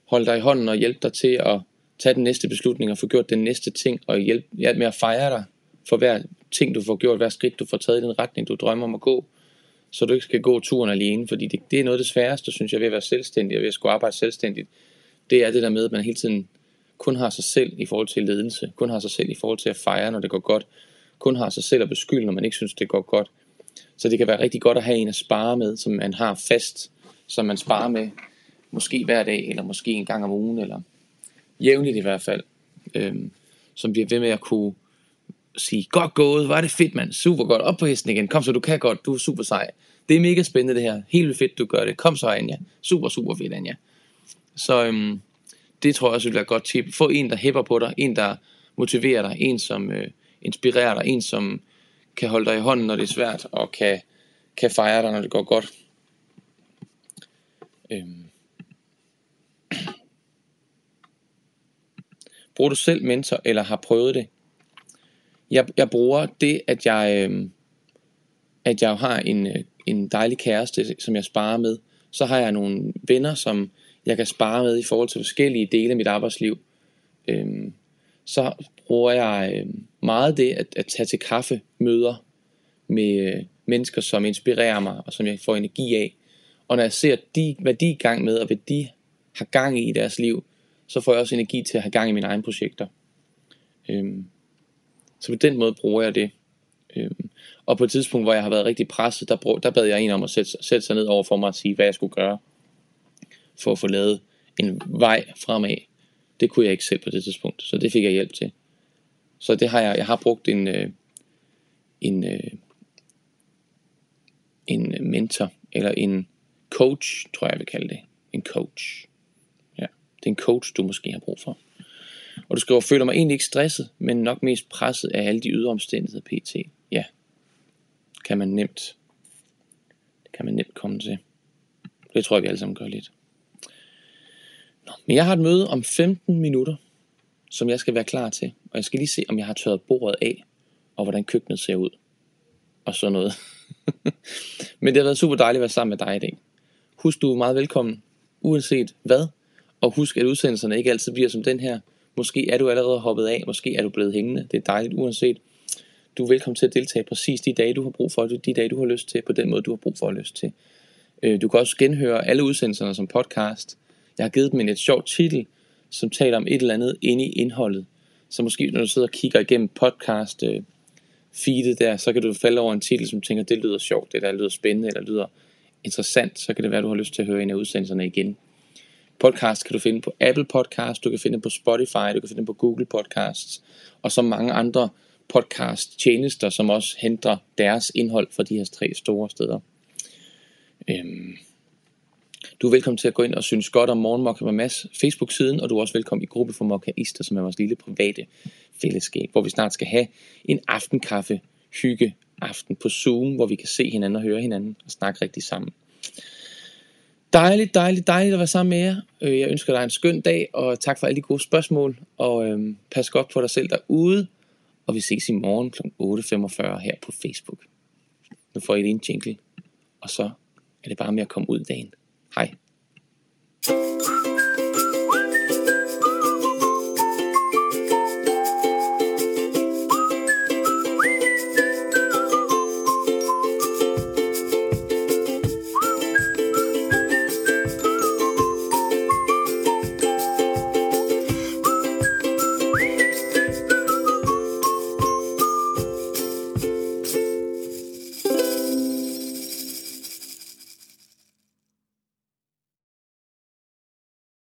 holde dig i hånden og hjælpe dig til at tage den næste beslutning og få gjort den næste ting, og hjælpe hjælpe med at fejre dig for hver ting, du får gjort, hver skridt, du får taget i den retning, du drømmer om at gå, så du ikke skal gå turen alene, fordi det, det er noget af det sværeste, synes jeg, ved at være selvstændig og ved at skulle arbejde selvstændigt. Det er det der med, at man hele tiden kun har sig selv i forhold til ledelse, kun har sig selv i forhold til at fejre, når det går godt, kun har sig selv at beskylde, når man ikke synes, det går godt. Så det kan være rigtig godt at have en at spare med, som man har fast, som man sparer med, måske hver dag, eller måske en gang om ugen, eller jævnligt i hvert fald, øhm, som bliver ved med at kunne sige, godt gået, var det fedt mand, super godt, op på hesten igen, kom så, du kan godt, du er super sej. Det er mega spændende det her, helt vildt fedt du gør det, kom så Anja, super super fedt Anja. Så øhm, det tror jeg også vil være et godt tip. Få en, der hæpper på dig, en, der motiverer dig, en, som øh, inspirerer dig, en, som kan holde dig i hånden, når det er svært, og kan, kan fejre dig, når det går godt. Øhm. Bruger du selv mentor, eller har prøvet det? Jeg, jeg bruger det, at jeg, øh, at jeg har en, øh, en dejlig kæreste, som jeg sparer med. Så har jeg nogle venner, som jeg kan spare med i forhold til forskellige dele af mit arbejdsliv. Øh, så bruger jeg øh, meget det at, at tage til kaffemøder med øh, mennesker, som inspirerer mig, og som jeg får energi af. Og når jeg ser, de, hvad de er i gang med, og hvad de har gang i i deres liv, så får jeg også energi til at have gang i mine egne projekter. Øhm, så på den måde bruger jeg det. Øhm, og på et tidspunkt, hvor jeg har været rigtig presset, der, brug, der bad jeg en om at sætte, sætte sig ned over for mig og sige, hvad jeg skulle gøre for at få lavet en vej fremad. Det kunne jeg ikke selv på det tidspunkt, så det fik jeg hjælp til. Så det har jeg, jeg har brugt en, øh, en, øh, en øh, mentor, eller en coach, tror jeg, jeg vil kalde det. En coach. Ja, det er en coach, du måske har brug for. Og du skriver, føler mig egentlig ikke stresset, men nok mest presset af alle de ydre omstændigheder pt. Ja, kan man nemt, det kan man nemt komme til. Det tror jeg, vi alle sammen gør lidt. Nå, men jeg har et møde om 15 minutter, som jeg skal være klar til. Og jeg skal lige se, om jeg har tørret bordet af, og hvordan køkkenet ser ud. Og sådan noget. men det har været super dejligt at være sammen med dig i dag. Husk, du er meget velkommen, uanset hvad. Og husk, at udsendelserne ikke altid bliver som den her. Måske er du allerede hoppet af, måske er du blevet hængende. Det er dejligt uanset. Du er velkommen til at deltage præcis de dage, du har brug for, de dage, du har lyst til, på den måde, du har brug for at lyst til. Øh, du kan også genhøre alle udsendelserne som podcast. Jeg har givet dem en et sjovt titel, som taler om et eller andet inde i indholdet. Så måske når du sidder og kigger igennem podcast øh, feedet der, så kan du falde over en titel, som tænker, det lyder sjovt, det der lyder spændende, eller lyder interessant, så kan det være, du har lyst til at høre en af udsendelserne igen. Podcast kan du finde på Apple Podcast, du kan finde på Spotify, du kan finde på Google Podcasts, og så mange andre podcast tjenester, som også henter deres indhold fra de her tre store steder. Øhm. Du er velkommen til at gå ind og synes godt om Morgenmokka med Mads Facebook-siden, og du er også velkommen i gruppe for Mokkaister, som er vores lille private fællesskab, hvor vi snart skal have en aftenkaffe hygge aften på Zoom, hvor vi kan se hinanden og høre hinanden og snakke rigtig sammen. Dejligt, dejligt, dejligt at være sammen med jer. Øh, jeg ønsker dig en skøn dag, og tak for alle de gode spørgsmål. Og øhm, pas godt på dig selv derude. Og vi ses i morgen kl. 8.45 her på Facebook. Nu får I lige en jingle, og så er det bare med at komme ud dagen. Hej.